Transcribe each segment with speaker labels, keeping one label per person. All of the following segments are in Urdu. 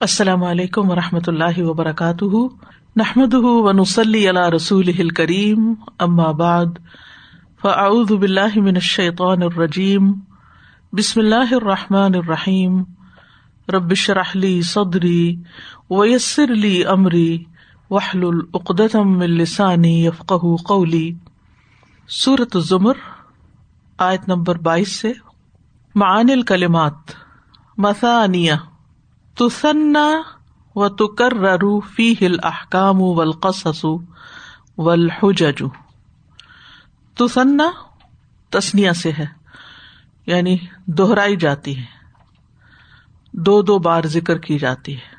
Speaker 1: السلام علیکم و رحمۃ اللہ وبرکاتہ۔ نحمد ونسلی علی رسول کریم بعد، فاعوذ باللہ من الشیطان الرجیم، بسم اللہ الرحمٰن الرحیم۔ ربش رحلی صدری ویسر علی عمری وحل العقدم السانی یفق قولی۔ صورت ظمر آیت نمبر بائیس سے۔ معان الکلمات مسانیہ تسنا و تکر فی ہل احکام ولقص ولحجج تسنا تسنیا سے ہے یعنی دوہرائی جاتی ہے، دو دو بار ذکر کی جاتی ہے۔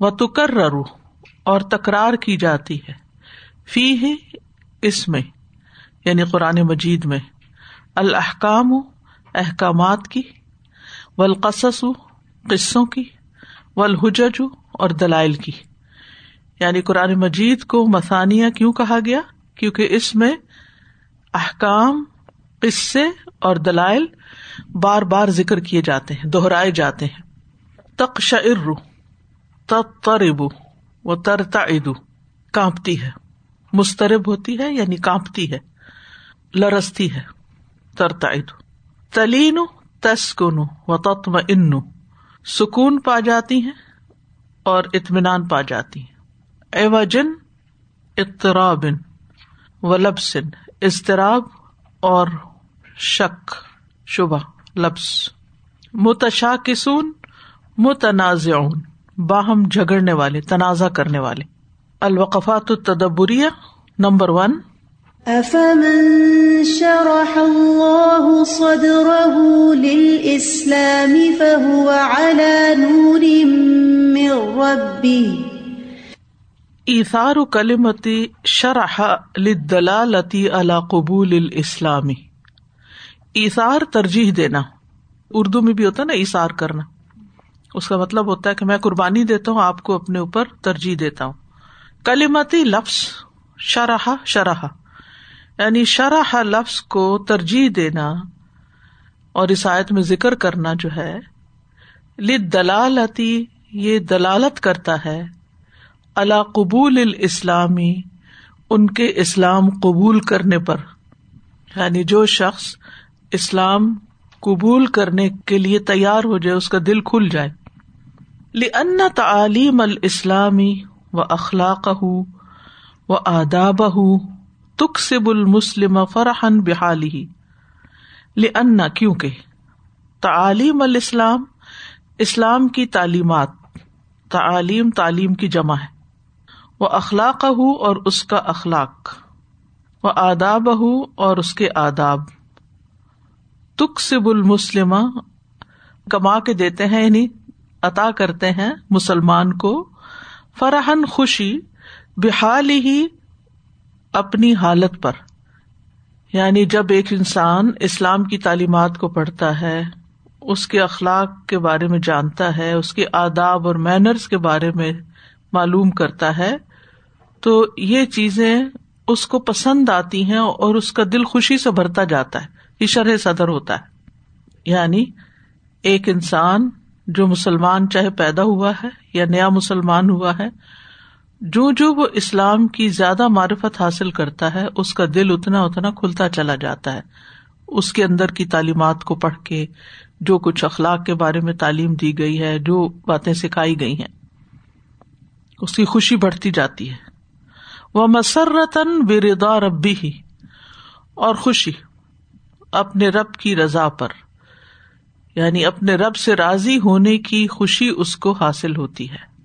Speaker 1: و تکر اور تکرار کی جاتی ہے فی ہے اس میں یعنی قرآن مجید میں۔ الحکام احکامات کی ولقص قصوں کی۔ والحجج اور دلائل کی۔ یعنی قرآن مجید کو مسانیہ کیوں کہا گیا؟ کیونکہ اس میں احکام، قصے اور دلائل بار بار ذکر کیے جاتے ہیں دوہرائے جاتے ہیں۔ تقش ارو ترب و ترتا کانپتی ہے۔ مسترب ہوتی ہے یعنی کانپتی ہے۔ لرستی ہے ترتا تلین، تسکن و تتم ان سکون پا جاتی ہیں اور اطمینان پا جاتی ہیں۔ اے وجن اطرابن و لبسن اضطراب اور شک، شبہ، لبس۔ متشا کسون متنازع باہم جھگڑنے والے، تنازع کرنے والے۔ الوقفات التدبریہ، نمبر ون۔
Speaker 2: افمن شرح الله صدره للإسلام فهو على نور من ربه
Speaker 1: ایثار کلمتی شرح للدلالتی على قبول الاسلامی ایثار ترجیح دینا۔ اردو میں بھی ہوتا ہے نا ایثار کرنا۔ اس کا مطلب ہوتا ہے کہ میں قربانی دیتا ہوں، آپ کو اپنے اوپر ترجیح دیتا ہوں۔ کلیمتی لفظ شرح شرح۔ یعنی شرح لفظ کو ترجیح دینا اور اس آیت میں ذکر کرنا جو ہے لد دلالتی یہ دلالت کرتا ہے اللہ قبول الاسلامی، ان کے اسلام قبول کرنے پر۔ یعنی جو شخص اسلام قبول کرنے کے لیے تیار ہو جائے، اس کا دل کھل جائے۔ لن تعلیم الاسلامی و اخلاق ہُ و آداب ہُ تکسب المسلم فرحن بحالی لنا کیونکہ تعلیم الاسلام، اسلام کی تعلیمات، تعلیم تعلیم کی جمع ہے۔ وہ اخلاق ہو اور اس کا اخلاق، وہ آداب ہو اور اس کے آداب۔ تکسب المسلم، کما کے دیتے ہیں یعنی عطا کرتے ہیں مسلمان کو فرحن خوشی بحال ہی اپنی حالت پر۔ یعنی جب ایک انسان اسلام کی تعلیمات کو پڑھتا ہے، اس کے اخلاق کے بارے میں جانتا ہے، اس کے آداب اور مینرس کے بارے میں معلوم کرتا ہے، تو یہ چیزیں اس کو پسند آتی ہیں اور اس کا دل خوشی سے بھرتا جاتا ہے، یہ شرح صدر ہوتا ہے۔ یعنی ایک انسان جو مسلمان چاہے پیدا ہوا ہے یا نیا مسلمان ہوا ہے جو جو وہ اسلام کی زیادہ معرفت حاصل کرتا ہے، اس کا دل اتنا اتنا کھلتا چلا جاتا ہے۔ اس کے اندر کی تعلیمات کو پڑھ کے، جو کچھ اخلاق کے بارے میں تعلیم دی گئی ہے، جو باتیں سکھائی گئی ہیں، اس کی خوشی بڑھتی جاتی ہے۔ وہ مسرتن بردا ربی ہی اور خوشی اپنے رب کی رضا پر۔ یعنی اپنے رب سے راضی ہونے کی خوشی اس کو حاصل ہوتی ہے۔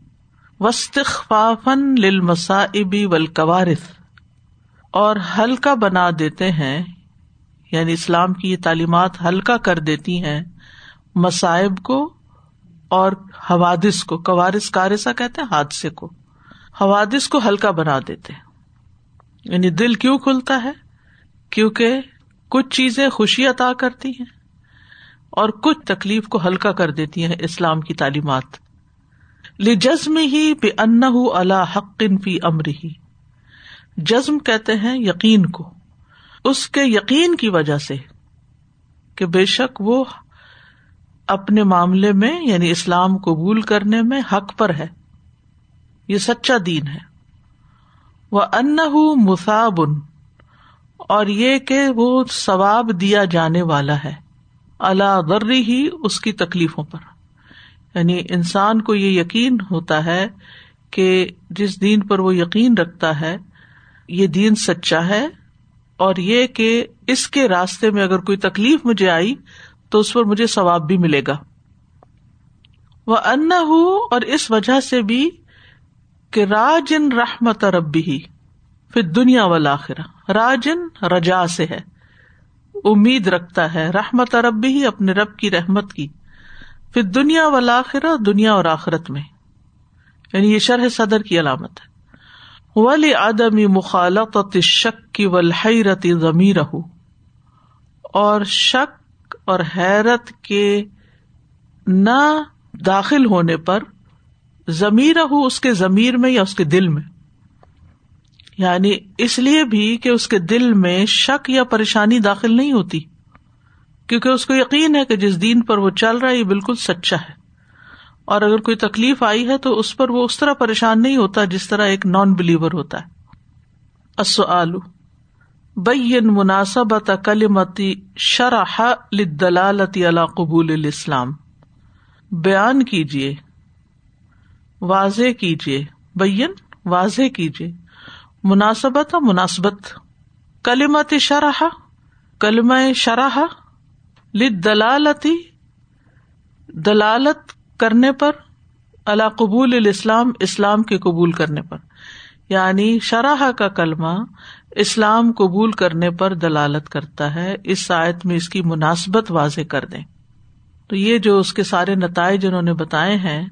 Speaker 1: وسطفافن للمصائبی ولقوارث اور ہلکا بنا دیتے ہیں یعنی اسلام کی یہ تعلیمات ہلکا کر دیتی ہیں، مصائب کو اور حوادث کو۔ کوارث کارثہ کہتے ہیں، حادثے کو۔ حوادث کو ہلکا بنا دیتے یعنی دل کیوں کھلتا ہے؟ کیونکہ کچھ چیزیں خوشی عطا کرتی ہیں اور کچھ تکلیف کو ہلکا کر دیتی ہیں اسلام کی تعلیمات۔ جزم ہی بے ان اللہ حق فی امر ہی جزم کہتے ہیں یقین کو۔ اس کے یقین کی وجہ سے کہ بے شک وہ اپنے معاملے میں یعنی اسلام قبول کرنے میں حق پر ہے۔ یہ سچا دین ہے۔ وہ ان مسابن اور یہ کہ وہ ثواب دیا جانے والا ہے۔ اللہ غرری ہی اس کی تکلیفوں پر۔ یعنی انسان کو یہ یقین ہوتا ہے کہ جس دین پر وہ یقین رکھتا ہے، یہ دین سچا ہے اور یہ کہ اس کے راستے میں اگر کوئی تکلیف مجھے آئی تو اس پر مجھے ثواب بھی ملے گا۔ وہ ان اور اس وجہ سے بھی کہ راجن رحمت ربی ہی پھر دنیا والا راجن رجا سے ہے، امید رکھتا ہے، رحمت ربی ہی اپنے رب کی رحمت کی۔ پھر دنیا والا دنیا اور آخرت میں۔ یعنی یہ شرح صدر کی علامت ہے۔ ولی آدمی مخالط شک کی ولحرتی ضمیر اور شک اور حیرت کے نہ داخل ہونے پر ضمیر ہو اس کے ضمیر میں یا اس کے دل میں۔ یعنی اس لیے بھی کہ اس کے دل میں شک یا پریشانی داخل نہیں ہوتی۔ کیونکہ اس کو یقین ہے کہ جس دین پر وہ چل رہا ہے، یہ بالکل سچا ہے۔ اور اگر کوئی تکلیف آئی ہے تو اس پر وہ اس طرح پریشان نہیں ہوتا جس طرح ایک نان بلیور ہوتا ہے۔ آلو بین شرح دلالتی اللہ قبول الاسلام بیان کیجیے واضح کیجیے بین واضح کیجیے مناسبت مناسبت۔ کلیمتی شرح کلم شرح۔ دلالتی دلالت کرنے پر اللہ قبول الاسلام، اسلام کے قبول کرنے پر۔ یعنی شرح کا کلمہ اسلام قبول کرنے پر دلالت کرتا ہے، اس آیت میں اس کی مناسبت واضح کر دیں۔ تو یہ جو اس کے سارے نتائج انہوں نے بتائے ہیں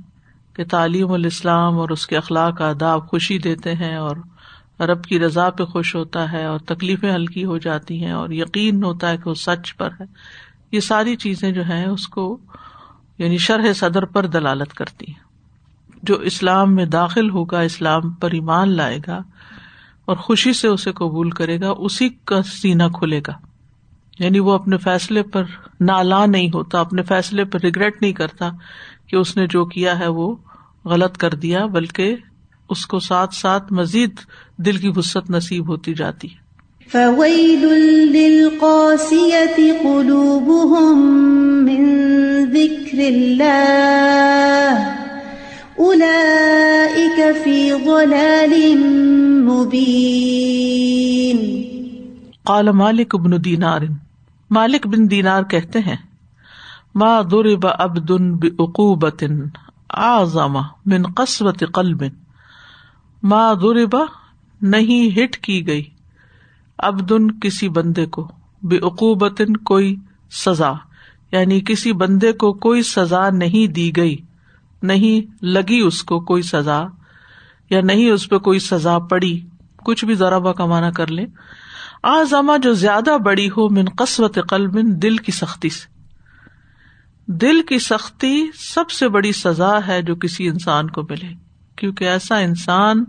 Speaker 1: کہ تعلیم الاسلام اور اس کے اخلاق، آداب خوشی دیتے ہیں اور رب کی رضا پہ خوش ہوتا ہے اور تکلیفیں ہلکی ہو جاتی ہیں اور یقین ہوتا ہے کہ وہ سچ پر ہے۔ یہ ساری چیزیں جو ہیں اس کو یعنی شرح صدر پر دلالت کرتی ہیں۔ جو اسلام میں داخل ہوگا، اسلام پر ایمان لائے گا اور خوشی سے اسے قبول کرے گا، اسی کا سینا کھلے گا۔ یعنی وہ اپنے فیصلے پر نالا نہیں ہوتا، اپنے فیصلے پر ریگریٹ نہیں کرتا کہ اس نے جو کیا ہے وہ غلط کر دیا، بلکہ اس کو ساتھ ساتھ مزید دل کی وسط نصیب ہوتی جاتی۔ ہے فويل للقاسية قلوبهم من
Speaker 2: ذكر الله أولئك في ضلال مبين
Speaker 1: قال مالک بن دینار مالک بن دینار کہتے ہیں، ما ضرب عبد بعقوبت اعظم من قسوت قلب۔ ما ضرب نہیں ہٹ کی گئی۔ ابدن کسی بندے کو، بے عقوبت کوئی سزا۔ یعنی کسی بندے کو کوئی سزا نہیں دی گئی، نہیں لگی اس کو کوئی سزا، یا نہیں اس پہ کوئی سزا پڑی۔ کچھ بھی ذرا با کمانا کر لے آزما جو زیادہ بڑی ہو، من قسوت قلب، دل کی سختی سے۔ دل کی سختی سب سے بڑی سزا ہے جو کسی انسان کو ملے۔ کیونکہ ایسا انسان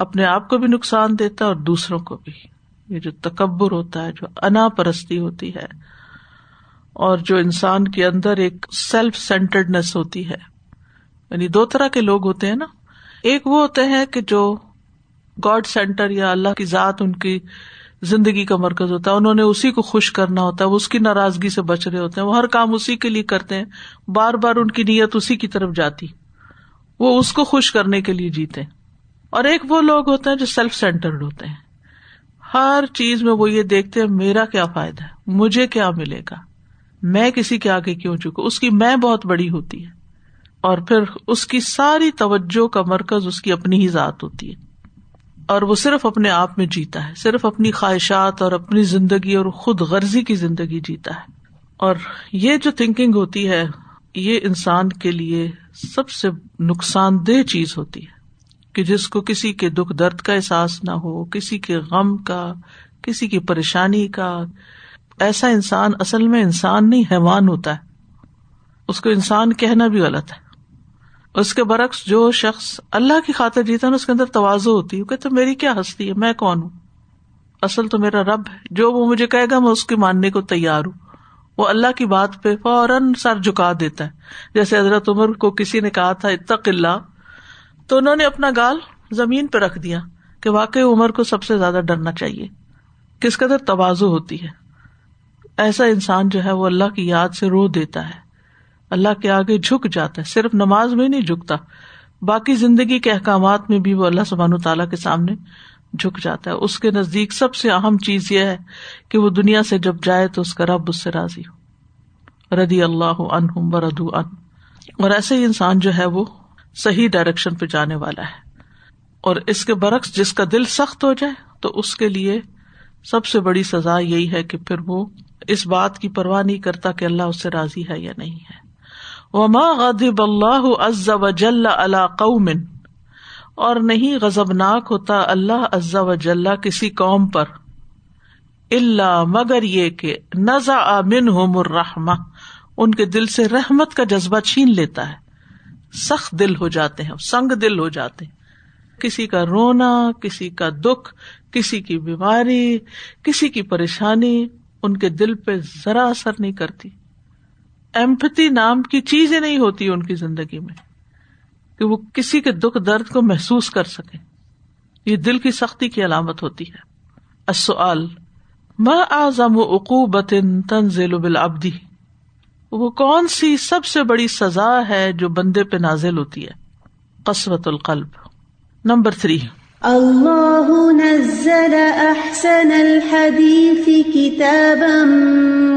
Speaker 1: اپنے آپ کو بھی نقصان دیتا ہے اور دوسروں کو بھی۔ یہ جو تکبر ہوتا ہے، جو انا پرستی ہوتی ہے، اور جو انسان کے اندر ایک سیلف سینٹرڈنیس ہوتی ہے۔ یعنی دو طرح کے لوگ ہوتے ہیں نا۔ ایک وہ ہوتے ہیں کہ جو گاڈ سینٹر یا اللہ کی ذات ان کی زندگی کا مرکز ہوتا ہے، انہوں نے اسی کو خوش کرنا ہوتا ہے، وہ اس کی ناراضگی سے بچ رہے ہوتے ہیں۔ وہ ہر کام اسی کے لیے کرتے ہیں۔ بار بار ان کی نیت اسی کی طرف جاتی۔ وہ اس کو خوش کرنے کے لیے جیتے اور ایک وہ لوگ ہوتے ہیں جو سیلف سینٹرڈ ہوتے ہیں۔ ہر چیز میں وہ یہ دیکھتے ہیں، میرا کیا فائدہ ہے؟ مجھے کیا ملے گا؟ میں کسی کے آگے کیوں چکا اس کی میں بہت بڑی ہوتی ہے۔ اور پھر اس کی ساری توجہ کا مرکز اس کی اپنی ہی ذات ہوتی ہے۔ اور وہ صرف اپنے آپ میں جیتا ہے، صرف اپنی خواہشات اور اپنی زندگی اور خود غرضی کی زندگی جیتا ہے۔ اور یہ جو تھنکنگ ہوتی ہے، یہ انسان کے لیے سب سے نقصان دہ چیز ہوتی ہے۔ کہ جس کو کسی کے دکھ درد کا احساس نہ ہو، کسی کے غم کا، کسی کی پریشانی کا، ایسا انسان اصل میں انسان نہیں، حیوان ہوتا ہے۔ اس کو انسان کہنا بھی غلط ہے۔ اس کے برعکس جو شخص اللہ کی خاطر جیتا نا، اس کے اندر توازو ہوتی ہے تو میری کیا ہستی ہے؟ میں کون ہوں؟ اصل تو میرا رب ہے۔ جو وہ مجھے کہے گا، میں اس کے ماننے کو تیار ہوں۔ وہ اللہ کی بات پہ فوراً سر جھکا دیتا ہے۔ جیسے حضرت عمر کو کسی نے کہا تھا، اتق اللہ تو انہوں نے اپنا گال زمین پہ رکھ دیا کہ واقعی عمر کو سب سے زیادہ ڈرنا چاہیے۔ کس قدر توازو ہوتی ہے۔ ایسا انسان جو ہے وہ اللہ کی یاد سے رو دیتا ہے۔ اللہ کے آگے جھک جاتا ہے، صرف نماز میں نہیں جھکتا۔ باقی زندگی کے احکامات میں بھی وہ اللہ سبحان تعالیٰ کے سامنے جھک جاتا ہے۔ اس کے نزدیک سب سے اہم چیز یہ ہے کہ وہ دنیا سے جب جائے تو اس کا رب اس سے راضی ہو۔ ردی اللہ ان ردو ان اور ایسے ہی انسان جو ہے وہ صحیح ڈائریکشن پہ جانے والا ہے۔ اور اس کے برعکس جس کا دل سخت ہو جائے، تو اس کے لیے سب سے بڑی سزا یہی ہے کہ پھر وہ اس بات کی پرواہ نہیں کرتا کہ اللہ اس سے راضی ہے یا نہیں ہے۔ وما غضب اللہ عز وجل على قوم۔ اور نہیں غضبناک ہوتا اللہ عز وجل کسی قوم پر۔ اللہ مگر یہ کہ نزع منہم الرحمہ ان کے دل سے رحمت کا جذبہ چھین لیتا ہے۔ سخت دل ہو جاتے ہیں، سنگ دل ہو جاتے ہیں۔ کسی کا رونا، کسی کا دکھ، کسی کی بیماری، کسی کی پریشانی ان کے دل پہ ذرا اثر نہیں کرتی۔ ایمپتی نام کی چیزیں نہیں ہوتی ان کی زندگی میں کہ وہ کسی کے دکھ درد کو محسوس کر سکے یہ دل کی سختی کی علامت ہوتی ہے۔ ما اعظم عقوبت تنزل بالعبد؟ وہ کون سی سب سے بڑی سزا ہے جو بندے پہ نازل ہوتی ہے؟ قسوت القلب۔ Number three.
Speaker 2: اللہ نزل احسن الحديث كتابا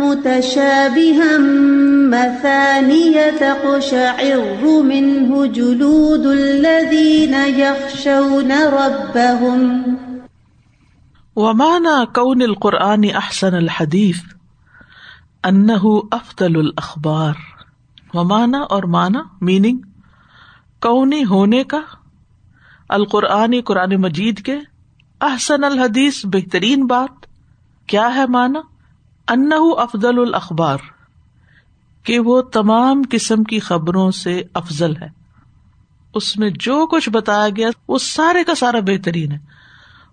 Speaker 2: متشابها مثانية تقشعر منه جلود الذين يخشون ربهم
Speaker 1: ومعنى كون القرآن احسن الحديث انه افضل الاخبار۔ ومانا اور مانا میننگ کونی ہونے کا، القرآن، قرآن مجید کے، احسن الحدیث، بہترین بات۔ کیا ہے مانا؟ ان افضل الاخبار۔ کہ وہ تمام قسم کی خبروں سے افضل ہے۔ اس میں جو کچھ بتایا گیا، وہ سارے کا سارا بہترین ہے۔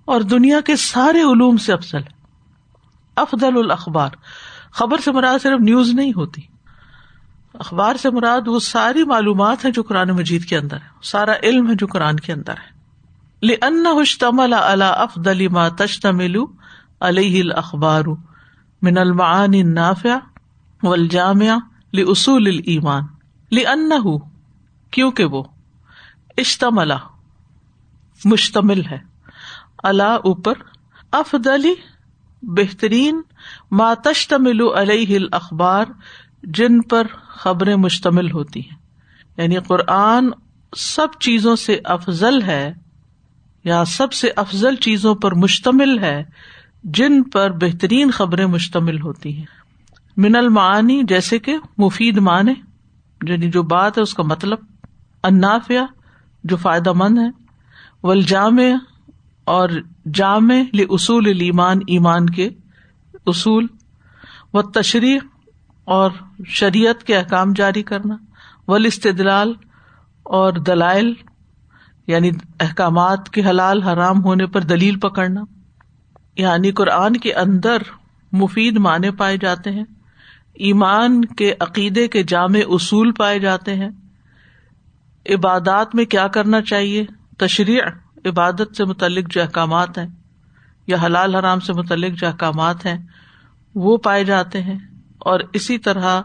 Speaker 1: اور دنیا کے سارے علوم سے افضل ہے۔ افضل الاخبار۔ خبر سے مراد صرف نیوز نہیں ہوتی۔ اخبار سے مراد وہ ساری معلومات ہے جو قرآن مجید کے اندر ہے سارا علم ہے جو قرآن کے اندر ہے۔ لشتمل اللہ افدلی ما تشتمل علیہ الاخبار من المعانی النافع والجامع لاصول الایمان لانه کیونکہ وہ اشتملا مشتمل ہے۔ اللہ اوپر افدلی بہترین ماتشتمل علیہ الاخبار جن پر خبریں مشتمل ہوتی ہیں۔ یعنی قرآن سب چیزوں سے افضل ہے یا سب سے افضل چیزوں پر مشتمل ہے جن پر بہترین خبریں مشتمل ہوتی ہیں۔ من المعانی جیسے کہ مفید معنی یعنی جو بات ہے اس کا مطلب انافیہ جو فائدہ مند ہے ولجامع اور جامع اصول ایمان ایمان کے اصول، و تشریح اور شریعت کے احکام جاری کرنا ول استدلال اور دلائل یعنی احکامات کے حلال، حرام ہونے پر دلیل پکڑنا یعنی قرآن کے اندر مفید معنی پائے جاتے ہیں، ایمان کے عقیدے کے جامع اصول پائے جاتے ہیں، عبادات میں کیا کرنا چاہیے، تشریح عبادت سے متعلق جو احکامات ہیں یا حلال حرام سے متعلق جو احکامات ہیں، وہ پائے جاتے ہیں اور اسی طرح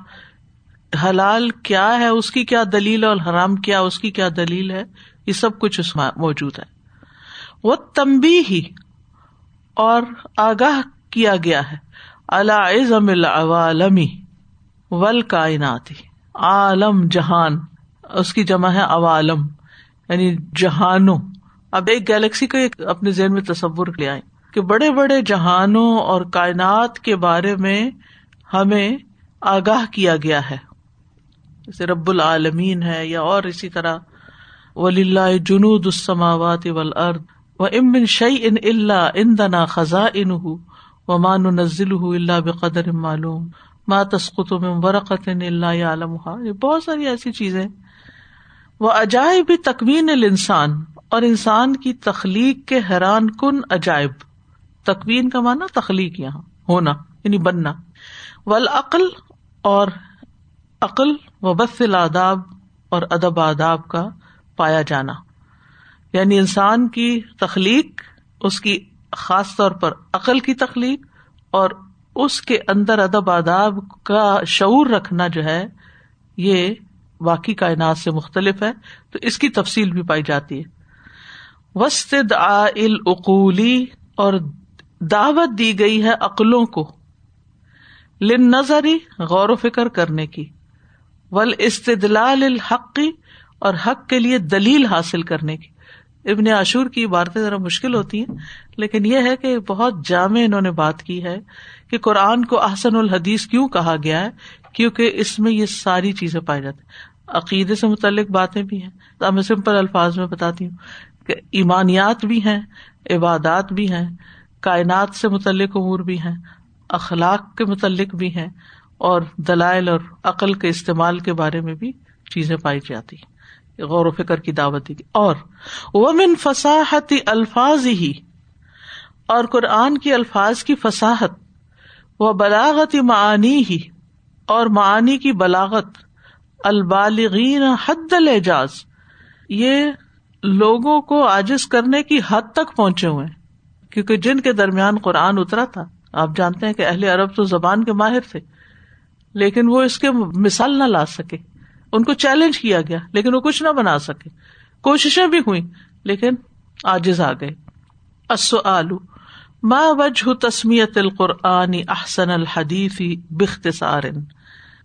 Speaker 1: حلال کیا ہے، اس کی کیا دلیل اور حرام کیا اس کی کیا دلیل ہے، یہ سب کچھ اس میں موجود ہے۔ وہ تمبی ہی اور آگاہ کیا گیا ہے۔ اللہ العالمی ول کائناتی عالم جہان، اس کی جمع ہے عوالم یعنی جہانوں۔ اب ایک گیلیکسی کو اپنے ذہن میں تصور لے آئے کہ بڑے بڑے جہانوں اور کائنات کے بارے میں ہمیں آگاہ کیا گیا ہے۔ جیسے رب العالمین ہے یا اور اسی طرح ولی اللہ جنود السماوات والارض و امن شعی ان اللہ ان دنا خزاں ان و مان نزل اللہ بقدر معلوم۔ ما تسقط من ورقت اللہ عالم یہ بہت ساری ایسی چیزیں۔ وہ عجائب تکوین الانسان اور انسان کی تخلیق کے حیران کن عجائب۔ تکوین کا مانا تخلیق یہاں، ہونا یعنی بننا۔ ولعقل اور عقل و بس آداب اور ادب آداب کا پایا جانا۔ یعنی انسان کی تخلیق، اس کی خاص طور پر عقل کی تخلیق اور اس کے اندر ادب آداب کا شعور رکھنا جو ہے، یہ واقعی کائنات سے مختلف ہے، تو اس کی تفصیل بھی پائی جاتی ہے۔ وسط العقولی اور دعوت دی گئی ہے عقلوں کو لن نظری غور و فکر کرنے کی۔ ول استدلال الحقی اور حق کے لیے دلیل حاصل کرنے کی۔ ابن عاشور کی عبارتیں ذرا مشکل ہوتی ہیں، لیکن یہ ہے کہ بہت جامع انہوں نے بات کی ہے کہ قرآن کو احسن الحدیث کیوں کہا گیا ہے، کیونکہ اس میں یہ ساری چیزیں پائی جاتی عقیدے سے متعلق باتیں بھی ہیں۔ میں سمپل الفاظ میں بتاتی ہوں۔ کہ ایمانیات بھی ہیں، عبادات بھی ہیں، کائنات سے متعلق امور بھی ہیں، اخلاق کے متعلق بھی ہیں، اور دلائل اور عقل کے استعمال کے بارے میں بھی چیزیں پائی جاتی غور و فکر کی دعوت دی اور وہ من الفاظ ہی اور قرآن کی الفاظ کی فساحت وہ بلاغت معانی ہی اور معانی کی بلاغت، البالغین حد الجاز یہ لوگوں کو عاجز کرنے کی حد تک پہنچے ہوئے کیونکہ جن کے درمیان قرآن اترا تھا۔ آپ جانتے ہیں کہ اہل عرب تو زبان کے ماہر تھے۔ لیکن وہ اس کے مثال نہ لا سکے۔ ان کو چیلنج کیا گیا، لیکن وہ کچھ نہ بنا سکے۔ کوششیں بھی ہوئی لیکن آجز آ گئے۔ آلو ماں وجہ تسمیت القرآن احسن الحدیفی بختصار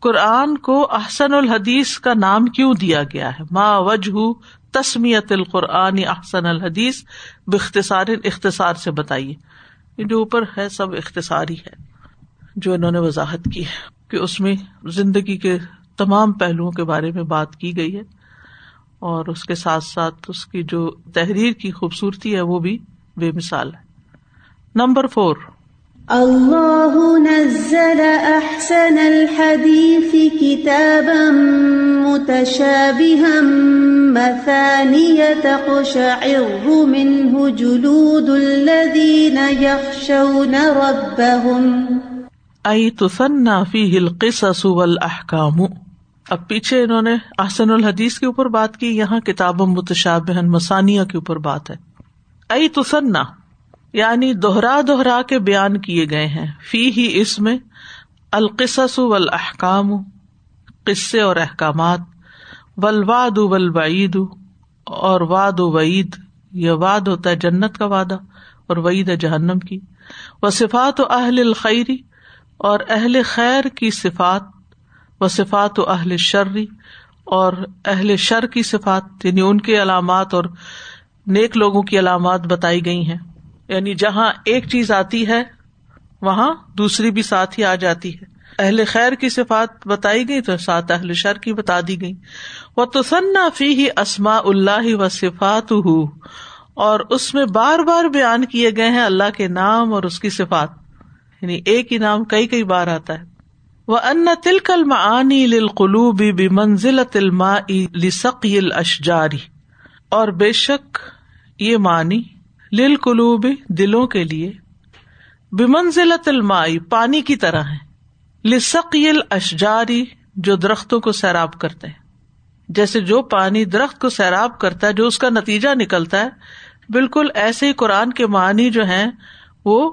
Speaker 1: قرآن کو احسن الحدیث کا نام کیوں دیا گیا ہے؟ ماں وجہ تسمیت القرآن احسن الحدیث بختصار اختصار سے بتائیے۔ جو اوپر ہے سب اختصاری ہے، جو انہوں نے وضاحت کی ہے کہ اس میں زندگی کے تمام پہلوؤں کے بارے میں بات کی گئی ہے، اور اس کے ساتھ ساتھ اس کی جو تحریر کی خوبصورتی ہے، وہ بھی بے مثال ہے۔ Number four.
Speaker 2: اللہ نزل احسن الحدیث کتابا متشابها مثانیة تقشعر منه جلود الذین یخشون ربهم
Speaker 1: ای تثنى فيه القصص والاحکام اب پیچھے انہوں نے احسن الحدیث کے اوپر بات کی، یہاں کتاب متشابہ مسانیہ کے اوپر بات ہے۔ ای تسنا یعنی دوہرا دوہرا کے بیان کیے گئے ہیں۔ فی ہی اس میں القصص والاحکام قصے اور احکامات ولواد ولوعید اور واد و وعید، یہ واد ہوتا ہے جنت کا وعدہ اور وعید ہے جہنم کی۔ وہ صفات و اہل الخیری اور اہل خیر کی صفات و صفات و اہل شرری اور اہل شر کی صفات یعنی ان کی علامات اور نیک لوگوں کی علامات بتائی گئی ہیں۔ یعنی جہاں ایک چیز آتی ہے، وہاں دوسری بھی ساتھ ہی آ جاتی ہے۔ اہل خیر کی صفات بتائی گئی تو ساتھ اہل شر کی بتا دی گئی۔ وہ تسنا فی ہی اسما اللہ و صفات اور اس میں بار بار بیان کیے گئے ہیں اللہ کے نام اور اس کی صفات۔ یعنی ایک ہی نام کئی کئی بار آتا ہے۔ وہ ان تلکل معانی للقلوب بمنزلت الماء لسقی الاشجاری اور بے شک یہ معنی للقلوب دلوں کے لیے بمنزلت المائی پانی کی طرح ہے۔ لسقی الاشجاری جو درختوں کو سیراب کرتے ہیں۔ جیسے جو پانی درخت کو سیراب کرتا ہے، جو اس کا نتیجہ نکلتا ہے، بالکل ایسے ہی قرآن کے معنی جو ہیں، وہ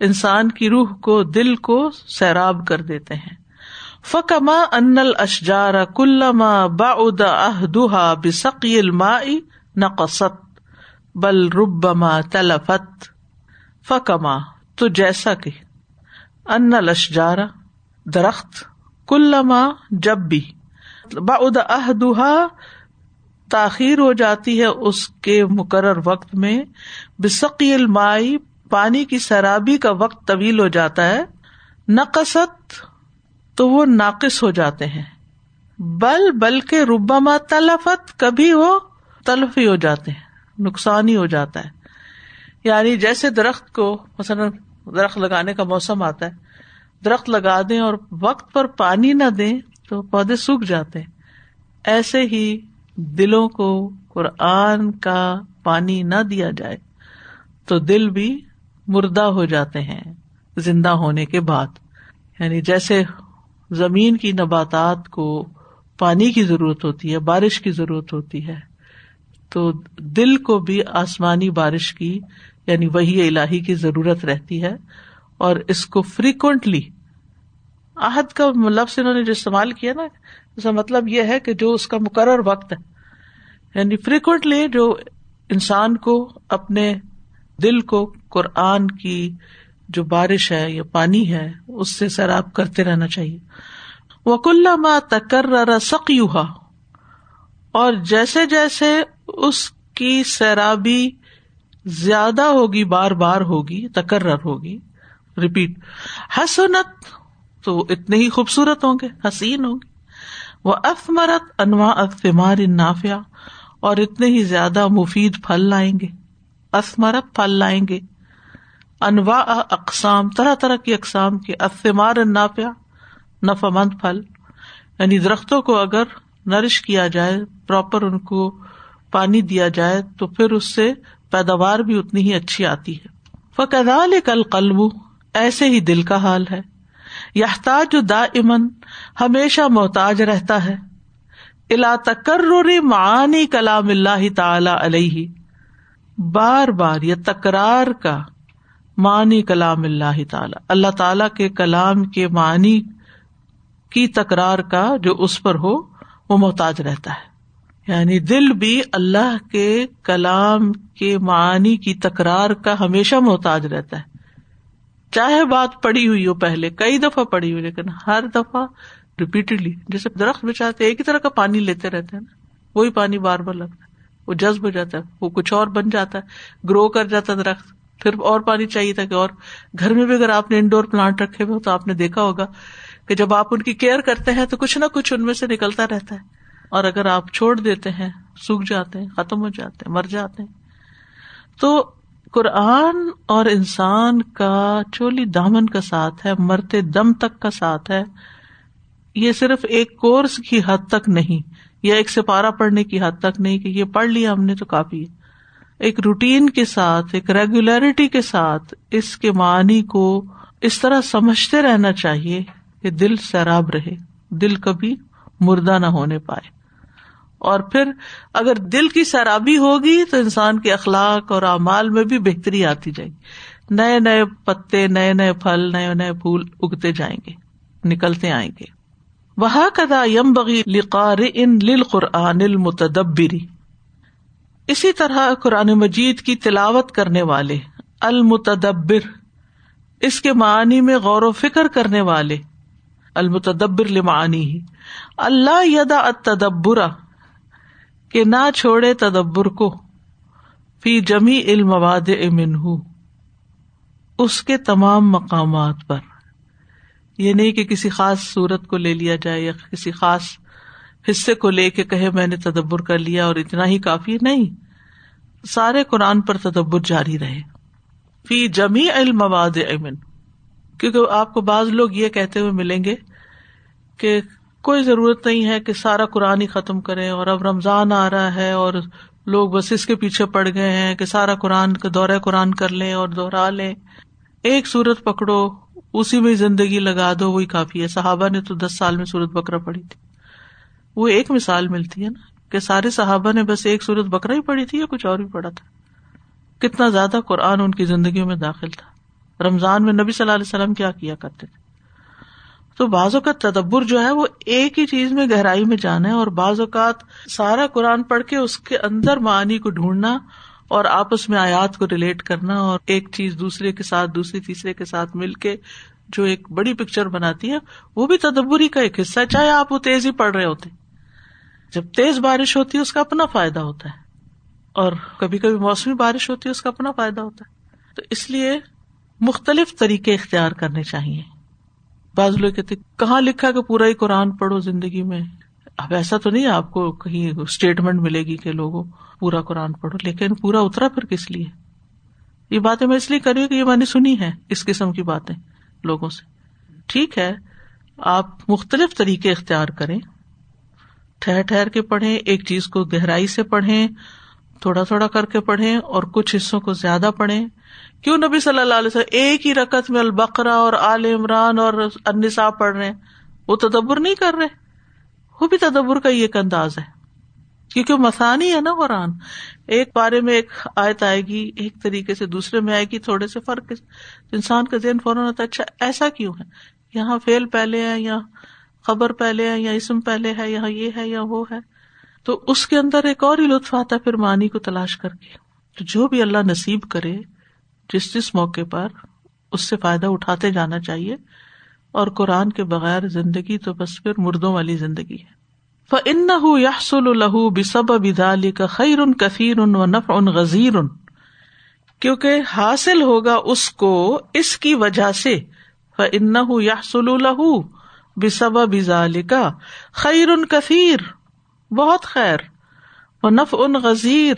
Speaker 1: انسان کی روح کو، دل کو سیراب کر دیتے ہیں۔ فکما ان اشجار کلما با ادا بسقی المائی نقصت۔ بل ربما تلفت، فکما، تو جیسا کہ، ان الاشجار درخت، کلما جب بھی بعد اہدہ تاخیر ہو جاتی ہے اس کے مقرر وقت میں، بسقی المائی، پانی کی سرابی کا وقت طویل ہو جاتا ہے، نقصت تو وہ ناقص ہو جاتے ہیں۔ بل بلکہ ربما تلفت، کبھی وہ تلف ہی ہو جاتے ہیں۔ نقصان ہی ہو جاتا ہے۔ یعنی جیسے درخت کو مثلاً درخت لگانے کا موسم آتا ہے، درخت لگا دیں اور وقت پر پانی نہ دیں تو پودے سوکھ جاتے ہیں۔ ایسے ہی دلوں کو قرآن کا پانی نہ دیا جائے تو دل بھی مردہ ہو جاتے ہیں زندہ ہونے کے بعد۔ یعنی جیسے زمین کی نباتات کو پانی کی ضرورت ہوتی ہے، بارش کی ضرورت ہوتی ہے۔ تو دل کو بھی آسمانی بارش کی یعنی وہی الہی کی ضرورت رہتی ہے، اور اس کو فریکوینٹلی عہد کا لفظ انہوں نے جو استعمال کیا نا، اس کا مطلب یہ ہے کہ جو اس کا مقرر وقت ہے۔ یعنی فریکوینٹلی جو انسان کو اپنے دل کو قرآن کی جو بارش ہے یا پانی ہے، اس سے سیراب کرتے رہنا چاہیے۔ وک اللہ تکر سقیوہا اور جیسے جیسے اس کی سیرابی زیادہ ہوگی، بار بار ہوگی، تکرر ہوگی۔ ریپیٹ حسنت تو اتنے ہی خوبصورت ہوں گے، حسین ہوں گے۔ وہ افمرت انواع افمار نافیا اور اتنے ہی زیادہ مفید پھل لائیں گے۔ اسمرت پھل لائیں گے۔ انواع اقسام طرح طرح کی اقسام کے۔ افمار نافیا نفا مند پھل۔ یعنی درختوں کو اگر نرش کیا جائے، پراپر ان کو پانی دیا جائے تو پھر اس سے پیداوار بھی اتنی ہی اچھی آتی ہے۔ فقال کل قلب ایسے ہی دل کا حال ہے۔ یحتاج دا امن ہمیشہ محتاج رہتا ہے۔ الا تکر معانی کلام اللہ تعالی علیہ بار بار یا تکرار کا معنی کلام اللہ تعالی۔ اللہ تعالی کے کلام کے معنی کی تکرار کا جو اس پر ہو، وہ محتاج رہتا ہے۔ یعنی دل بھی اللہ کے کلام کے معنی کی تکرار کا ہمیشہ محتاج رہتا ہے۔ چاہے بات پڑی ہوئی ہو پہلے، کئی دفعہ پڑی ہوئی، لیکن ہر دفعہ ریپیٹڈلی جیسے درخت بچاتے ایک ہی طرح کا پانی لیتے رہتے ہیں نا۔ وہی پانی بار بار لگتا ہے۔ وہ جذب ہو جاتا ہے، وہ کچھ اور بن جاتا ہے گرو کر جاتا ہے درخت۔ پھر اور پانی چاہیے تھا کہ اور۔ گھر میں بھی اگر آپ نے انڈور پلانٹ رکھے ہوئے تو آپ نے دیکھا ہوگا کہ جب آپ ان کی کیئر کرتے ہیں تو کچھ نہ کچھ ان میں سے نکلتا رہتا ہے۔ اور اگر آپ چھوڑ دیتے ہیں، سوکھ جاتے ہیں، ختم ہو جاتے ہیں، مر جاتے ہیں۔ تو قرآن اور انسان کا چولی دامن کا ساتھ ہے، مرتے دم تک کا ساتھ ہے۔ یہ صرف ایک کورس کی حد تک نہیں، یا ایک سپارہ پڑھنے کی حد تک نہیں کہ یہ پڑھ لیا ہم نے تو کافی ہے۔ ایک روٹین کے ساتھ، ایک ریگولرٹی کے ساتھ اس کے معنی کو اس طرح سمجھتے رہنا چاہیے کہ دل سیراب رہے، دل کبھی مردہ نہ ہونے پائے۔ اور پھر اگر دل کی سیرابی ہوگی تو انسان کے اخلاق اور اعمال میں بھی بہتری آتی جائے گی۔ نئے نئے پتے، نئے نئے پھل، نئے نئے پھول اگتے جائیں گے، نکلتے آئیں گے۔ وہ کدا یم بغی لقار ان لل قرآن المتدبری اسی طرح قرآن مجید کی تلاوت کرنے والے، المتدبر، اس کے معنی میں غور و فکر کرنے والے، المتدبر لمعانی ہی اللہ یدا اتدبرا کہ نہ چھوڑے تدبر کو۔ فی جمی علم واد امن اس کے تمام مقامات پر۔ یہ نہیں کہ کسی خاص صورت کو لے لیا جائے یا کسی خاص حصے کو لے کے کہے میں نے تدبر کر لیا اور اتنا ہی کافی نہیں۔ سارے قرآن پر تدبر جاری رہے۔ فی جمی علم واد امن کیونکہ آپ کو بعض لوگ یہ کہتے ہوئے ملیں گے کہ کوئی ضرورت نہیں ہے کہ سارا قرآن ہی ختم کرے اور اب رمضان آ رہا ہے اور لوگ بس اس کے پیچھے پڑ گئے ہیں کہ سارا قرآن کا دورہ قرآن کر لیں اور دوہرا لیں۔ ایک سورت پکڑو، اسی میں زندگی لگا دو، وہی کافی ہے۔ صحابہ نے تو دس سال میں سورت بکرا پڑی تھی۔ وہ ایک مثال ملتی ہے نا کہ سارے صحابہ نے بس ایک سورت بکرا ہی پڑی تھی یا کچھ اور بھی پڑا تھا۔ کتنا زیادہ قرآن ان کی زندگی میں داخل تھا۔ رمضان میں نبی صلی اللہ علیہ وسلم کیا کیا کرتے تھے؟ تو بعض اوقات تدبر جو ہے وہ ایک ہی چیز میں گہرائی میں جانا ہے اور بعض اوقات سارا قرآن پڑھ کے اس کے اندر معنی کو ڈھونڈنا اور آپس میں آیات کو ریلیٹ کرنا اور ایک چیز دوسرے کے ساتھ، دوسری تیسرے کے ساتھ مل کے جو ایک بڑی پکچر بناتی ہے، وہ بھی تدبری کا ایک حصہ ہے۔ چاہے آپ وہ تیز ہی پڑھ رہے ہوتے۔ جب تیز بارش ہوتی ہے، اس کا اپنا فائدہ ہوتا ہے۔ اور کبھی کبھی موسمی بارش ہوتی ہے، اس کا اپنا فائدہ ہوتا ہے۔ تو اس لیے مختلف طریقے اختیار کرنے چاہیے۔ بعض لوگ کہتے کہاں لکھا کہ پورا ہی قرآن پڑھو زندگی میں؟ اب ایسا تو نہیں آپ کو کہیں اسٹیٹمنٹ ملے گی کہ لوگوں پورا قرآن پڑھو، لیکن پورا اترا پھر کس لیے؟ یہ باتیں میں اس لیے کر رہی ہوں کہ یہ میں نے سنی ہے اس قسم کی باتیں لوگوں سے۔ ٹھیک ہے، آپ مختلف طریقے اختیار کریں۔ ٹھہر ٹھہر کے پڑھیں، ایک چیز کو گہرائی سے پڑھیں، تھوڑا تھوڑا کر کے پڑھیں اور کچھ حصوں کو زیادہ پڑھیں۔ کیوں نبی صلی اللہ علیہ وسلم ایک ہی رقط میں البقرا اور عال عمران اور انسا پڑھ رہے ہیں؟ وہ تدبر نہیں کر رہے؟ وہ بھی تدبر کا ایک انداز ہے۔ کیونکہ مسانی ہے نا قرآن۔ ایک بارے میں ایک آیت آئے گی، ایک طریقے سے دوسرے میں آئے گی، تھوڑے سے فرق انسان کا ذہن فوراً ہوتا ہے اچھا ایسا کیوں ہے؟ یہاں فیل پہلے ہے یا خبر پہلے ہے یا اسم پہلے ہے، یہاں یہ ہے یا وہ ہے۔ تو اس کے اندر ایک اور ہی لطف آتا ہے پھر معنی کو تلاش کر کے۔ تو جو بھی اللہ نصیب کرے جس جس موقع پر اس سے فائدہ اٹھاتے جانا چاہیے اور قرآن کے بغیر زندگی تو بس پھر مردوں والی زندگی ہے۔ ان یاسل الہ بسب بدال کا خیر ان کثیر ان و نف ان غزیر ان کیونکہ حاصل ہوگا اس کو اس کی وجہ سے۔ ان یاسل الہ بسب بزال کا خیر ان کثیر بہت خیر۔ و نف ان غزیر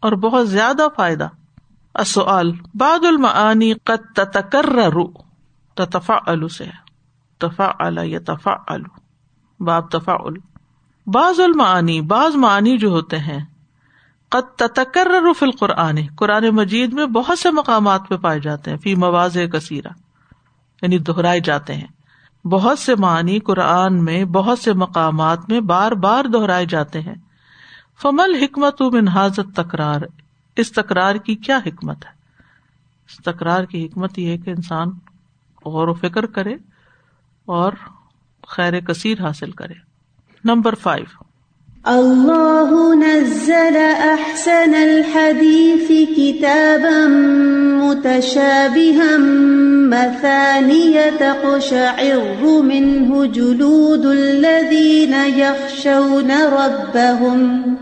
Speaker 1: اور بہت زیادہ فائدہ۔ اصل باد المعانی قد تتکرر تفا سے. تفا یا باب تفا بعض المعانی بعض معنی جو ہوتے ہیں، قد تتکرر فی القرآن. قرآن مجید میں بہت سے مقامات پہ پائے جاتے ہیں، فی مواز کثیرہ یعنی دہرائے جاتے ہیں. بہت سے معنی قرآن میں، بہت سے مقامات میں بار بار دہرائے جاتے ہیں. فمل حکمت من حاضت تکرار اس تکرار کی کیا حکمت ہے؟ اس تکرار کی حکمت یہ ہے کہ انسان غور و فکر کرے اور خیر کثیر حاصل کرے۔ Number five.
Speaker 2: اللہ نزل احسن الحديث كتابا متشابها مثانية تقشعر منه جلود الذين يخشون ربهم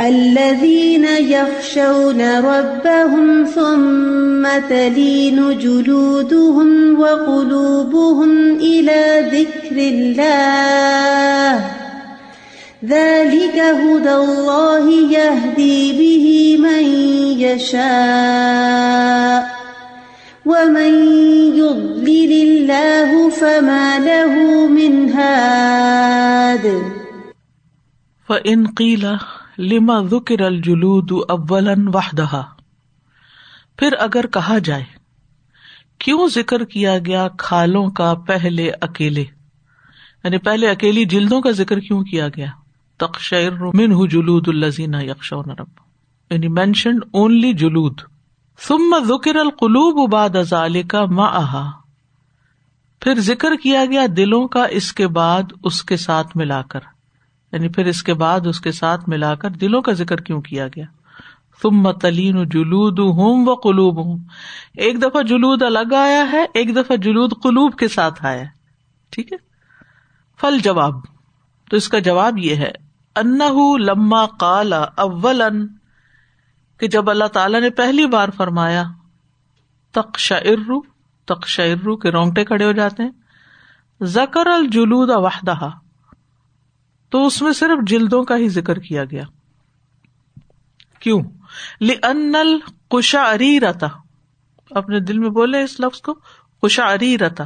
Speaker 2: الذين يخشون ربهم ثم تلين جلودهم وقلوبهم إلى ذكر الله. ذلك هدى الله يهدي به من يشاء. ومن يضلل الله فما له من هاد.
Speaker 1: فإن قيل لما ذکر الجلود اولا وحدہ پھر اگر کہا جائے، کیوں ذکر کیا گیا کھالوں کا پہلے اکیلے؟ یعنی پہلے اکیلی جلدوں کا ذکر کیوں کیا گیا؟ تقشیر من جلود الزین یکشون رب۔ یعنی مینشنڈ اونلی جلود۔ ثم ذکر القلوب بعد ذالک ما آہا پھر ذکر کیا گیا دلوں کا اس کے بعد اس کے ساتھ ملا کر۔ یعنی پھر اس کے بعد اس کے ساتھ ملا کر دلوں کا ذکر کیوں کیا گیا؟ تم متلین جلود ہوں و قلوب ہوں ایک دفعہ جلود الگ آیا ہے، ایک دفعہ جلود قلوب کے ساتھ آیا ٹھیک ہے؟ فل جواب تو اس کا جواب یہ ہے ان لما کالا اول ان کہ جب اللہ تعالی نے پہلی بار فرمایا تقش ارو تقش ارو کے رونگٹے کھڑے ہو جاتے ہیں۔ زکر الجلود وحدہ تو اس میں صرف جلدوں کا ہی ذکر کیا گیا۔ کیوں؟ لنل کشا اری رتا اپنے دل میں بولے اس لفظ کو کشا اری رتا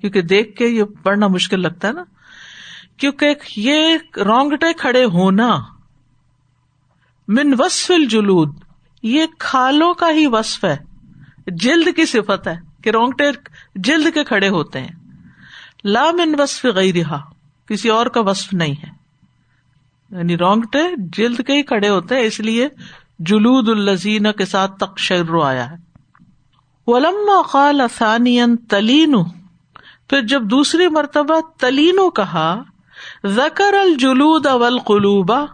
Speaker 1: کیونکہ دیکھ کے یہ پڑھنا مشکل لگتا ہے نا۔ کیونکہ یہ رونگٹے کھڑے ہونا۔ من وصف الجلود۔ یہ کھالوں کا ہی وصف ہے۔ جلد کی صفت ہے کہ رونگٹے جلد کے کھڑے ہوتے ہیں۔ لا من وصف گئی رہا کسی اور کا وصف نہیں ہے۔ یعنی رونگٹے، جلد کے ہی کھڑے ہوتے ہیں، اس لیے جلود الزین کے ساتھ تقشر آیا ہے۔ ولما قال ثانین تلین پھر جب دوسری مرتبہ تلینو کہا زکر الجلود اول قلوبا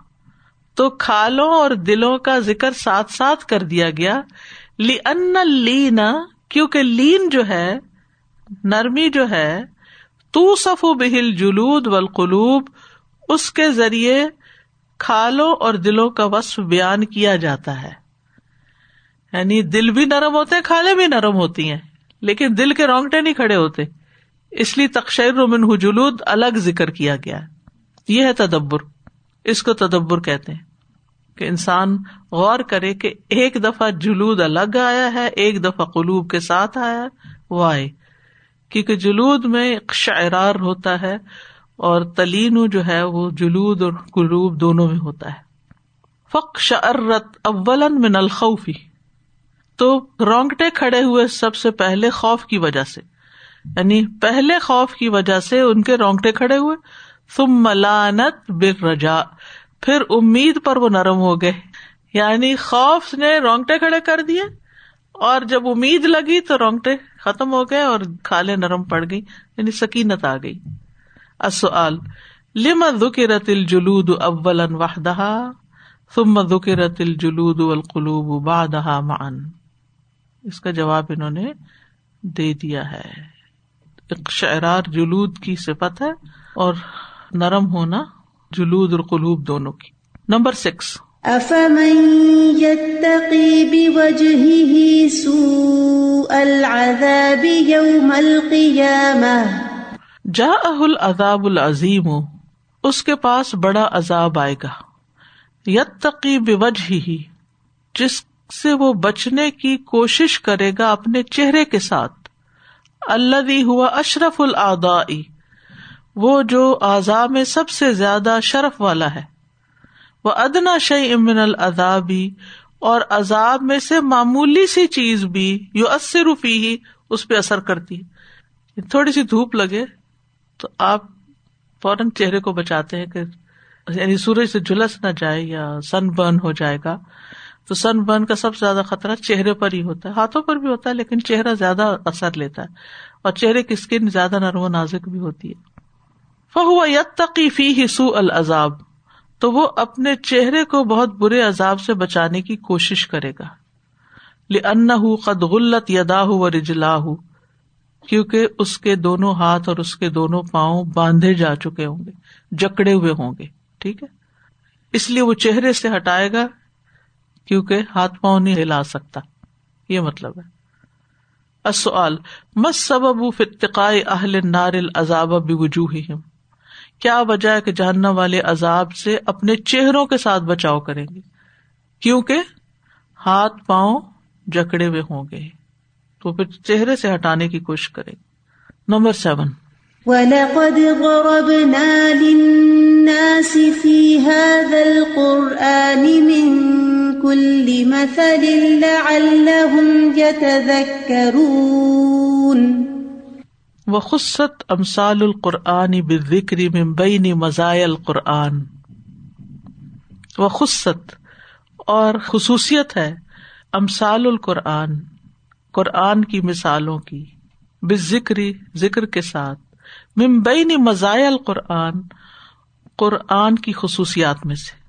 Speaker 1: تو کھالوں اور دلوں کا ذکر ساتھ ساتھ کر دیا گیا۔ لی ان لینا کیونکہ لین جو ہے، نرمی جو ہے تو سفو بہل جلود والقلوب، اس کے ذریعے کھالوں اور دلوں کا وصف بیان کیا جاتا ہے۔ یعنی دل بھی نرم ہوتے ہیں کھالیں بھی نرم ہوتی ہیں۔ لیکن دل کے رونگٹے نہیں کھڑے ہوتے۔ اس لیے تقشیر رومن جلود الگ ذکر کیا گیا۔ یہ ہے تدبر۔ اس کو تدبر کہتے ہیں۔ کہ انسان غور کرے کہ ایک دفعہ جلود الگ آیا ہے، ایک دفعہ قلوب کے ساتھ آیا، وہ آئے۔ کیونکہ جلود میں شعرار ہوتا ہے۔ اور تلین جو ہے وہ جلود اور قلوب دونوں میں ہوتا ہے۔ فق شرت اول من الخوفی تو رونگٹے کھڑے ہوئے سب سے پہلے خوف کی وجہ سے۔ یعنی پہلے خوف کی وجہ سے ان کے رونگٹے کھڑے ہوئے۔ تم ملانت بر رجا پھر امید پر وہ نرم ہو گئے۔ یعنی خوف نے رونگٹے کھڑے کر دیے۔ اور جب امید لگی تو رونگٹے ختم ہو گئے اور کھالے نرم پڑ گئی یعنی سکینت آ گئی۔ اصل لم ذکرت الجلود اولا وحدہ ثم ذکرت الجلود والقلوب بعدها معا؟ اس کا جواب انہوں نے دے دیا ہے۔ شعرار جلود کی صفت ہے اور نرم ہونا جلود اور قلوب دونوں کی۔ Number six.
Speaker 2: افمن يتقي بوجهه سوء العذاب يوم القيامة
Speaker 1: جاءه العذاب العظیم، اس کے پاس بڑا عذاب آئے گا۔ یتقی بوجهه جس سے وہ بچنے کی کوشش کرے گا اپنے چہرے کے ساتھ۔ اللہ ہوا اشرف العدائی وہ جو اعضاء میں سب سے زیادہ شرف والا ہے۔ وہ ادنا شعی امن العذابی اور عذاب میں سے معمولی سی چیز بھی یو اثر روفی ہی اس پہ اثر کرتی۔ تھوڑی سی دھوپ لگے۔ تو آپ فوراً چہرے کو بچاتے ہیں کہ یعنی سورج سے جلس نہ جائے یا سن برن ہو جائے گا۔ تو سن برن کا سب سے زیادہ خطرہ چہرے پر ہی ہوتا ہے۔ ہاتھوں پر بھی ہوتا ہے، لیکن چہرہ زیادہ اثر لیتا ہے۔ اور چہرے کی اسکن زیادہ نرم و نازک بھی ہوتی ہے۔ فہو یت تقیفی ہی سو العذاب۔ تو وہ اپنے چہرے کو بہت برے عذاب سے بچانے کی کوشش کرے گا۔ قد غلط یدا و رجلا کیونکہ اس کے دونوں ہاتھ اور اس کے دونوں پاؤں باندھے جا چکے ہوں گے، جکڑے ہوئے ہوں گے، ٹھیک ہے؟ اس لیے وہ چہرے سے ہٹائے گا کیونکہ ہاتھ پاؤں نہیں ہلا سکتا۔ یہ مطلب ہے۔ مس سبب فتقائے اہل نار العذاب بوجوہہم؟ کیا وجہ ہے کہ جہنم والے عذاب سے اپنے چہروں کے ساتھ بچاؤ کریں گے؟ کیونکہ ہاتھ پاؤں جکڑے ہوئے ہوں گے۔ تو پھر چہرے سے ہٹانے کی کوشش کرے۔ Number seven.
Speaker 2: وَلَقَدْ ضَرَبْنَا لِلنَّاسِ فِي هَذَا الْقُرْآنِ مِن كُلِّ مَثَلٍ لَعَلَّهُمْ يَتَذَكَّرُونَ۔
Speaker 1: و خصت امسال القرآن بکری ممبئی مزائل القرآن۔ و خصت اور خصوصیت ہے امسال القرآن۔ قرآن کی مثالوں کی بے ذکری ذکر کے ساتھ ممبئی مزائل القرآن، قرآن کی خصوصیات میں سے۔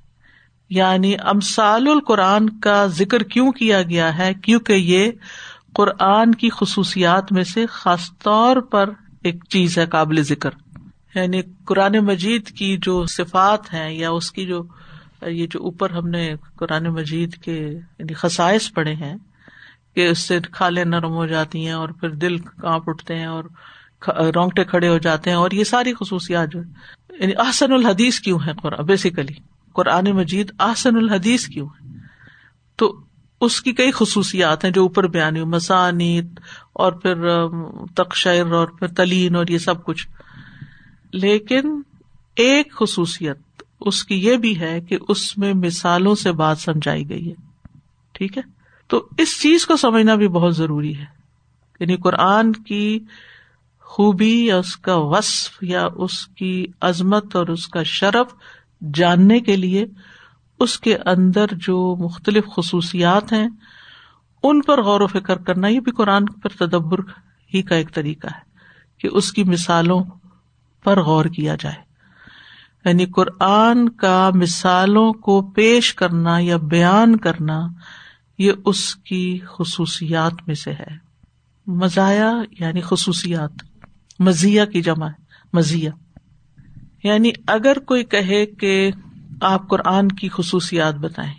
Speaker 1: یعنی امسال القرآن کا ذکر کیوں کیا گیا ہے؟ کیونکہ یہ قرآن کی خصوصیات میں سے خاص طور پر ایک چیز ہے قابل ذکر۔ یعنی قرآن مجید کی جو صفات ہیں یا اس کی جو، یہ جو اوپر ہم نے قرآن مجید کے یعنی خسائش پڑے ہیں کہ اس سے کھالے نرم ہو جاتی ہیں اور پھر دل کانپ اٹھتے ہیں اور رونگٹے کھڑے ہو جاتے ہیں اور یہ ساری خصوصیات جو یعنی آسن الحدیث کیوں ہے بیسیکلی قرآن مجید آسن الحدیث کیوں ہے تو اس کی کئی خصوصیات ہیں جو اوپر بیان مسانیت اور پھر تقشر اور پھر تلین اور یہ سب کچھ۔ لیکن ایک خصوصیت اس کی یہ بھی ہے کہ اس میں مثالوں سے بات سمجھائی گئی ہے۔ ٹھیک ہے؟ تو اس چیز کو سمجھنا بھی بہت ضروری ہے۔ یعنی قرآن کی خوبی یا اس کا وصف یا اس کی عظمت اور اس کا شرف جاننے کے لیے اس کے اندر جو مختلف خصوصیات ہیں، ان پر غور و فکر کرنا یہ بھی قرآن پر تدبر ہی کا ایک طریقہ ہے کہ اس کی مثالوں پر غور کیا جائے۔ یعنی قرآن کا مثالوں کو پیش کرنا یا بیان کرنا یہ اس کی خصوصیات میں سے ہے۔ مزایا یعنی خصوصیات۔ مزیا کی جمع مزیا یعنی اگر کوئی کہے کہ آپ قرآن کی خصوصیات بتائیں،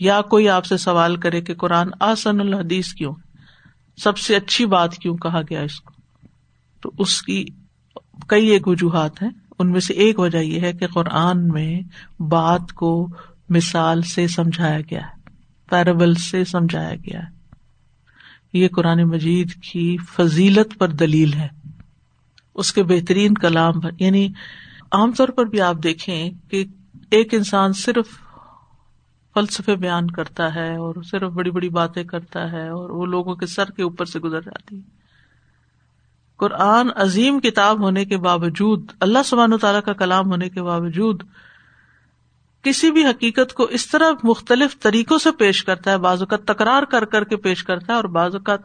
Speaker 1: یا کوئی آپ سے سوال کرے کہ قرآن آسن الحدیث کیوں؟ سب سے اچھی بات کیوں کہا گیا اس کو؟ تو اس کی کئی ایک وجوہات ہیں۔ ان میں سے ایک وجہ یہ ہے کہ قرآن میں بات کو مثال سے سمجھایا گیا ہے۔ پیربل سے سمجھایا گیا ہے۔ یہ قرآن مجید کی فضیلت پر دلیل ہے۔ اس کے بہترین کلام پر یعنی عام طور پر بھی آپ دیکھیں کہ ایک انسان صرف فلسفے بیان کرتا ہے اور صرف بڑی بڑی باتیں کرتا ہے اور وہ لوگوں کے سر کے اوپر سے گزر جاتی قرآن عظیم کتاب ہونے کے باوجود، اللہ سبحانہ تعالیٰ کا کلام ہونے کے باوجود کسی بھی حقیقت کو اس طرح مختلف طریقوں سے پیش کرتا ہے، بعض اوقات تکرار کر کر کے پیش کرتا ہے اور بعض اوقات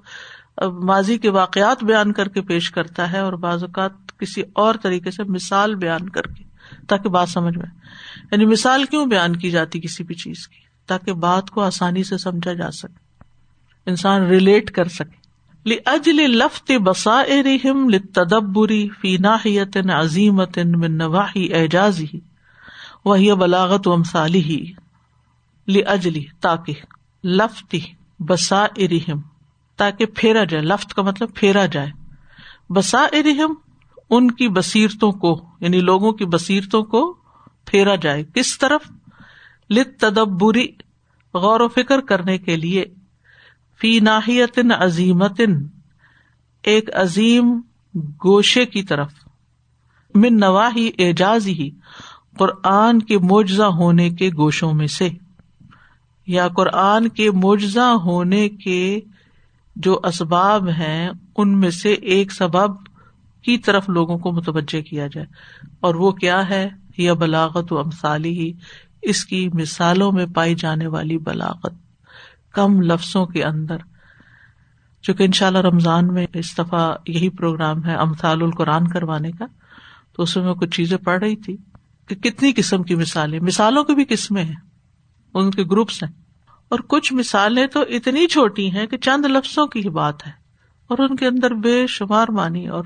Speaker 1: ماضی کے واقعات بیان کر کے پیش کرتا ہے اور بعض اوقات کسی اور طریقے سے مثال بیان کر کے، تاکہ بات سمجھ میں یعنی مثال کیوں بیان کی جاتی کسی بھی چیز کی؟ تاکہ بات کو آسانی سے سمجھا جا سکے، انسان ریلیٹ کر سکے۔ اجل لفت بسا رحم تدبری فی ناحیت عظیمت من نواحی اعجازی وہ بلاغت و امسالی ہی اجلی تاکہ لفتی بسا ارحم تاکہ پھیرا جائے، لفت کا مطلب پھیرا جائے۔ بسا ارحم ان کی بصیرتوں کو یعنی لوگوں کی بصیرتوں کو پھیرا جائے۔ کس طرف؟ لت تدبری غور و فکر کرنے کے لیے۔ فی ناحیت عظیمت ایک عظیم گوشے کی طرف۔ من نواحی اعجاز ہی قرآن کے معجزہ ہونے کے گوشوں میں سے، یا قرآن کے معجزہ ہونے کے جو اسباب ہیں، ان میں سے ایک سبب کی طرف لوگوں کو متوجہ کیا جائے۔ اور وہ کیا ہے؟ یا بلاغت و امسالی ہی اس کی مثالوں میں پائی جانے والی بلاغت۔ کم لفظوں کے اندر۔ چونکہ ان شاء اللہ رمضان میں اس دفعہ یہی پروگرام ہے امثال القرآن کروانے کا، تو اس میں کچھ چیزیں پڑھ رہی تھی۔ کہ کتنی قسم کی مثالیں، مثالوں کی بھی قسمیں ہیں، ان کے گروپس ہیں۔ اور کچھ مثالیں تو اتنی چھوٹی ہیں کہ چند لفظوں کی ہی بات ہے۔ اور ان کے اندر بے شمار مانی اور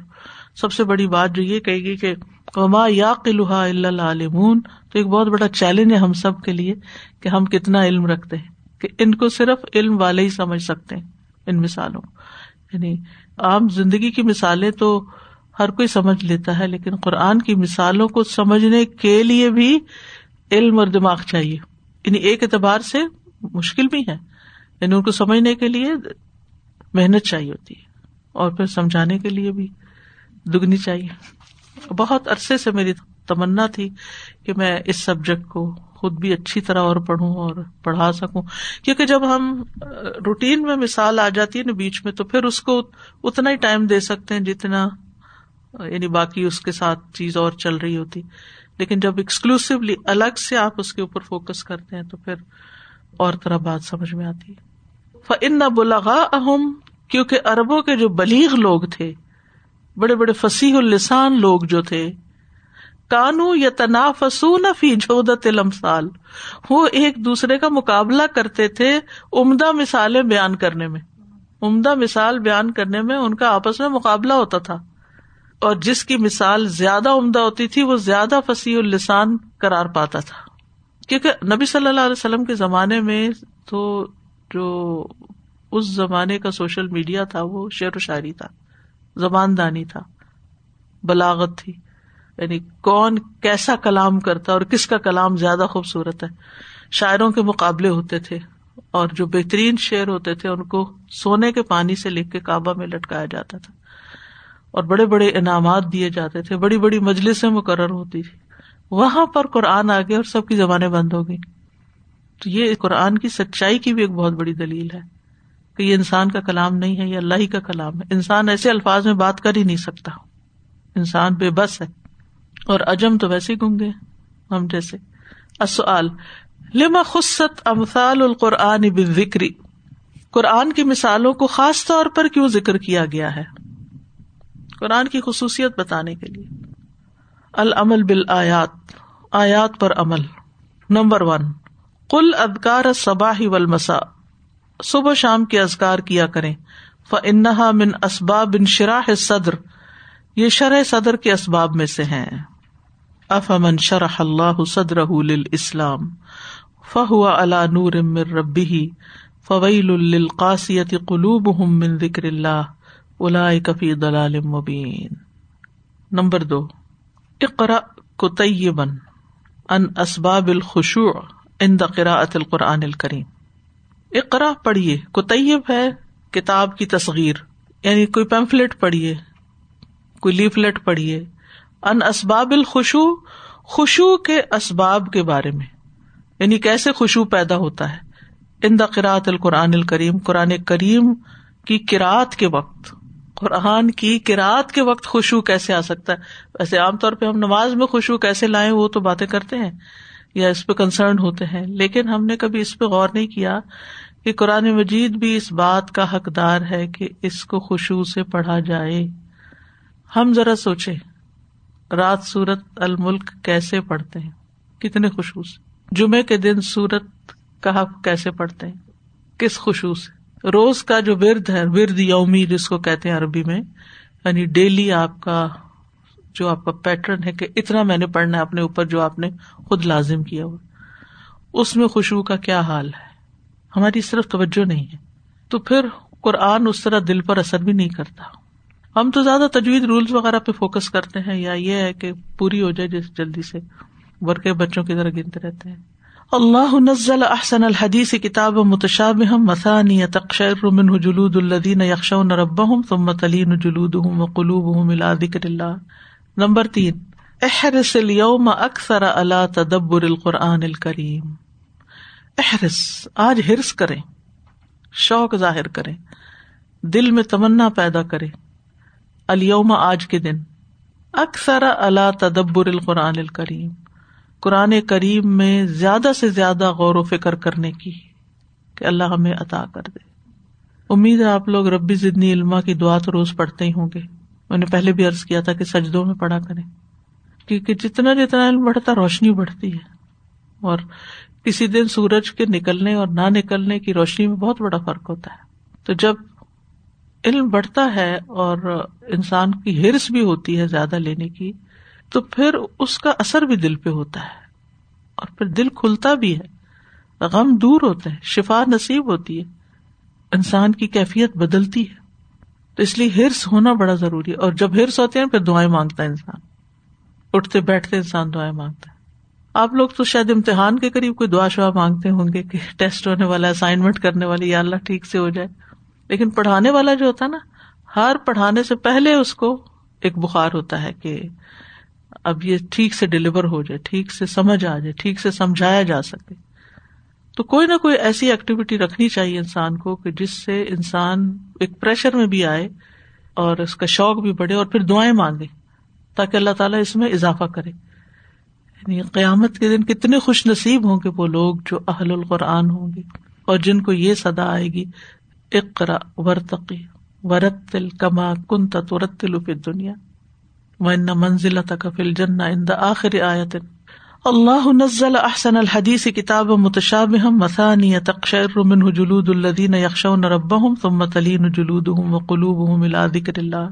Speaker 1: سب سے بڑی بات جو یہ کہے گی کہ وما یا قلحا اللہ عالمون تو ایک بہت بڑا چیلنج ہے ہم سب کے لیے کہ ہم کتنا علم رکھتے ہیں، کہ ان کو صرف علم والے ہی سمجھ سکتے ہیں ان مثالوں یعنی عام زندگی کی مثالیں تو ہر کوئی سمجھ لیتا ہے، لیکن قرآن کی مثالوں کو سمجھنے کے لیے بھی علم اور دماغ چاہیے۔ یعنی ایک اعتبار سے مشکل بھی ہے۔ یعنی ان کو سمجھنے کے لیے محنت چاہیے ہوتی ہے۔ اور پھر سمجھانے کے لیے بھی دگنی چاہیے۔ بہت عرصے سے میری تمنا تھی کہ میں اس سبجیکٹ کو خود بھی اچھی طرح اور پڑھوں اور پڑھا سکوں۔ کیونکہ جب ہم روٹین میں مثال آ جاتی ہے نا بیچ میں، تو پھر اس کو اتنا ہی ٹائم دے سکتے ہیں جتنا یعنی باقی اس کے ساتھ چیز اور چل رہی ہوتی۔ لیکن جب ایکسکلوسولی الگ سے آپ اس کے اوپر فوکس کرتے ہیں تو پھر اور طرح بات سمجھ میں آتی۔ ان نہ بلغا اہم کیونکہ اربوں کے جو بلیغ لوگ تھے، بڑے بڑے فصیح السان لوگ جو تھے، کانو یا تنافسون فی جودت لمسال وہ ایک دوسرے کا مقابلہ کرتے تھے عمدہ مثالیں بیان کرنے میں۔ عمدہ مثال بیان کرنے میں ان کا آپس میں مقابلہ ہوتا تھا۔ اور جس کی مثال زیادہ عمدہ ہوتی تھی وہ زیادہ فصیح السان قرار پاتا تھا۔ کیونکہ نبی صلی اللہ علیہ وسلم کے زمانے میں تو جو اس زمانے کا سوشل میڈیا تھا وہ شعر و شاعری تھا زبان دانی تھا، بلاغت تھی۔ یعنی کون کیسا کلام کرتا اور کس کا کلام زیادہ خوبصورت ہے۔ شاعروں کے مقابلے ہوتے تھے اور جو بہترین شعر ہوتے تھے ان کو سونے کے پانی سے لکھ کے کعبہ میں لٹکایا جاتا تھا۔ اور بڑے بڑے انعامات دیے جاتے تھے، بڑی بڑی مجلسیں مقرر ہوتی تھی وہاں پر قرآن آ گیا اور سب کی زبانیں بند ہو گئی تو یہ قرآن کی سچائی کی بھی ایک بہت بڑی دلیل ہے کہ یہ انسان کا کلام نہیں ہے، یہ اللہ ہی کا کلام ہے۔ انسان ایسے الفاظ میں بات کر ہی نہیں سکتا۔ انسان بے بس ہے۔ اور اجم تو ویسے ہی گنگے ہم جیسے۔ لما خست امثال القرآن بکری قرآن کی مثالوں کو خاص طور پر کیوں ذکر کیا گیا ہے؟ قرآن کی خصوصیت بتانے کے لیے۔ العمل بال آیات آیات پر عمل۔ نمبر ون کل ادکار صباحی ولمسا صبح شام کے ازکار کیا کریں۔ فنحا من اسباب بن شراہ صدر یہ شرح صدر کے اسباب میں سے ہیں۔ افمن شرح اللہ صدر اسلام فہو اللہ نور امر ربی فویل القاصیت قلوب من ذکر اللہ الا کفی دلال مبین۔ نمبر دو اقرا کو طیبن ان اسباب الخشوع ان قراءت القرآن الکریم۔ اقرا پڑھیے کو طیب ہے کتاب کی تصغیر یعنی کوئی پیمفلٹ پڑھیے، کوئی لیفلٹ پڑھیے۔ ان اسباب الخشو خوشو کے اسباب کے بارے میں یعنی کیسے خوشبو پیدا ہوتا ہے۔ ان دا القرآن الکریم، قرآن کریم کی کراط کے وقت۔ قرآن کی کراط کے وقت خوشبو کیسے آ سکتا ہے؟ ویسے عام طور پہ ہم نماز میں خوشبو کیسے لائیں وہ تو باتیں کرتے ہیں یا اس پہ کنسرن ہوتے ہیں، لیکن ہم نے کبھی اس پہ غور نہیں کیا کہ قرآن مجید بھی اس بات کا حقدار ہے کہ اس کو خوشبو سے پڑھا جائے۔ ہم ذرا سوچے رات سورت الملک کیسے پڑھتے ہیں؟ کتنے خوشبو سے؟ جمعے کے دن سورت کا کیسے پڑھتے ہیں؟ کس خوشبو سے؟ روز کا جو ورد ہے، ورد یومی جس کو کہتے ہیں عربی میں یعنی ڈیلی آپ کا جو آپ کا پیٹرن ہے کہ اتنا میں نے پڑھنا ہے اپنے اوپر جو آپ نے خود لازم کیا ہوا۔ اس میں خوشبو کا کیا حال ہے؟ ہماری صرف توجہ نہیں ہے۔ تو پھر قرآن اس طرح دل پر اثر بھی نہیں کرتا۔ ہم تو زیادہ تجویز رولس وغیرہ پہ فوکس کرتے ہیں یا یہ ہے کہ پوری ہو جائے جس جلدی سے ورکے بچوں کی طرح گنتے رہتے ہیں۔ اللہ نزل احسن الحدیث کتاب متشاب مسانی تقشر منه جلود الذین یخشون ربهم ثم تلین جلودهم وقلوبهم الى ذکر اللہ۔ نمبر تین احرس اليوم اکثر على تدبر القرآن الکریم۔ احرس آج ہرس کریں، شوق ظاہر کریں، دل میں تمنا پیدا کرے اليوم آج کے دن، اکثر اللہ تدبر القرآن الکریم۔ قرآن کریم میں زیادہ سے زیادہ غور و فکر کرنے کی کہ اللہ ہمیں عطا کر دے۔ امید ہے آپ لوگ ربی زدنی علما کی دعا تو روز پڑھتے ہی ہوں گے۔ میں نے پہلے بھی ارض کیا تھا کہ سجدوں میں پڑھا کریں۔ کیونکہ جتنا جتنا علم بڑھتا روشنی بڑھتی ہے۔ اور کسی دن سورج کے نکلنے اور نہ نکلنے کی روشنی میں بہت بڑا فرق ہوتا ہے۔ تو جب علم بڑھتا ہے اور انسان کی ہرس بھی ہوتی ہے زیادہ لینے کی تو پھر اس کا اثر بھی دل پہ ہوتا ہے اور پھر دل کھلتا بھی ہے غم دور ہوتا ہے، شفا نصیب ہوتی ہے، انسان کی کیفیت بدلتی ہے۔ تو اس لیے ہرس ہونا بڑا ضروری ہے اور جب ہرس ہوتے ہیں پھر دعائیں مانگتا ہے انسان۔ اٹھتے بیٹھتے انسان دعائیں مانگتا ہے۔ آپ لوگ تو شاید امتحان کے قریب کوئی دعا شعا مانگتے ہوں گے کہ ٹیسٹ ہونے والا اسائنمنٹ کرنے والی یا اللہ ٹھیک سے ہو جائے۔ لیکن پڑھانے والا جو ہوتا ہے نا، ہر پڑھانے سے پہلے اس کو ایک بخار ہوتا ہے کہ اب یہ ٹھیک سے ڈلیور ہو جائے، ٹھیک سے سمجھ آ جائے، ٹھیک سے سمجھایا جا سکے۔ تو کوئی نہ کوئی ایسی ایکٹیویٹی رکھنی چاہیے انسان کو کہ جس سے انسان ایک پریشر میں بھی آئے اور اس کا شوق بھی بڑھے اور پھر دعائیں مانگے تاکہ اللہ تعالیٰ اس میں اضافہ کرے۔ یعنی قیامت کے دن کتنے خوش نصیب ہوں گے وہ لوگ جو اہل القرآن ہوں گے اور جن کو یہ سدا آئے گی اقرا ورتقی ورتل کما کن ترتل دنیا وَإِنَّ منزل تکفل جن ان آخر آیت اللہ نزل احسن الحدیث کتاب متشاب مسانی تقشر من جلود الدین یکشون ربهم، ثم تلین جلودهم وقلوبهم الى ذکر اللہ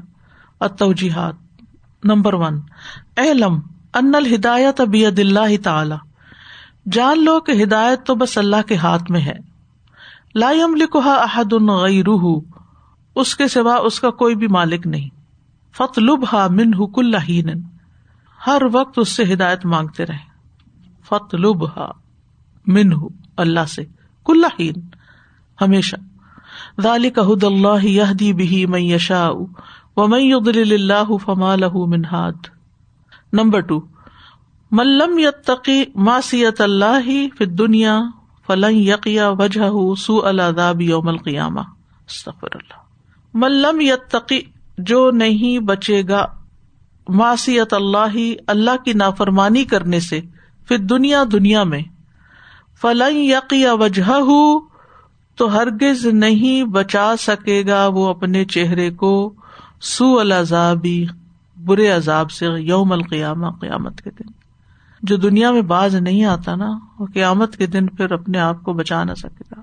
Speaker 1: التوجیحات نمبر ون. اعلم ان الہدایت بید اللہ تعالی. جان لو کہ ہدایت تو بس اللہ کے ہاتھ میں ہے. لا يملكها احد غیرہ، اس کے سوا اس کا کوئی بھی مالک نہیں. فت لب ہا من حکل ہر وقت اس سے ہدایت مانگتے رہے فت لب ہا من اللہ سے۔ کل ہین ہمیشہ۔ دالی کا حد اللہ یہ دی بھی میں یشا و میں یدل اللہ فما لہ منہاد نمبر ٹو۔ ملم یتقی ماسیت اللہ فی دنیا فلن یقیا وجہ سو اللہ یوم القیامہ استغفر اللہ۔ ملم یتقی جو نہیں بچے گا۔ ماسیت اللہ اللہ کی نافرمانی کرنے سے پھر دنیا دنیا میں۔ فلن یقیا وجہ تو ہرگز نہیں بچا سکے گا وہ اپنے چہرے کو سو الزابی برے عذاب سے یوم القیامہ، قیامت کے دن۔ جو دنیا میں باز نہیں آتا نا، وہ قیامت کے دن پھر اپنے آپ کو بچا نہ سکے گا۔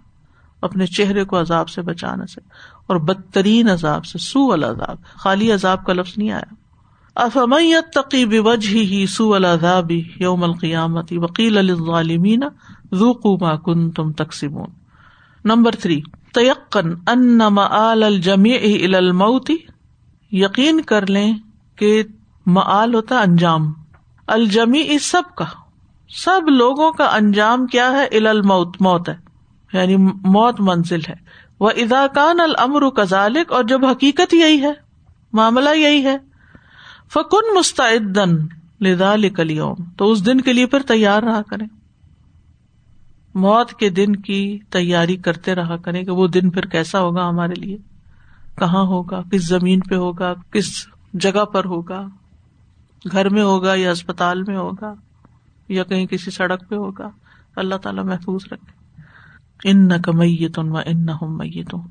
Speaker 1: اپنے چہرے کو عذاب سے بچا نہ سکے اور بدترین عذاب سے سو العذاب، خالی عذاب کا لفظ نہیں آیا۔ افمیت تقی بوجہ ہی سو العذاب یوم القیامت وکیل الظالمین ذوقوا ما کنتم تقسیمون نمبر تھری، تیقن ان مآل الجمیع الى الموت، یقین کر لیں کہ معال ہوتا انجام۔ الجمی سب کا، سب لوگوں کا انجام کیا ہے؟ ال الموت، موت ہے۔ یعنی موت منزل ہے۔ وہ اداکان المر کزالک اور جب حقیقت یہی ہے، معاملہ یہی ہے۔ فکن مستعدن لدا لکلیوم تو اس دن کے لیے پھر تیار رہا کریں۔ موت کے دن کی تیاری کرتے رہا کریں کہ وہ دن پھر کیسا ہوگا ہمارے لیے۔ کہاں ہوگا؟ کس زمین پہ ہوگا؟ کس جگہ پر ہوگا؟ گھر میں ہوگا یا اسپتال میں ہوگا یا کہیں کسی سڑک پہ ہوگا؟ اللہ تعالیٰ محفوظ رکھے۔ ان نہ کمیت و ان نہ میتوں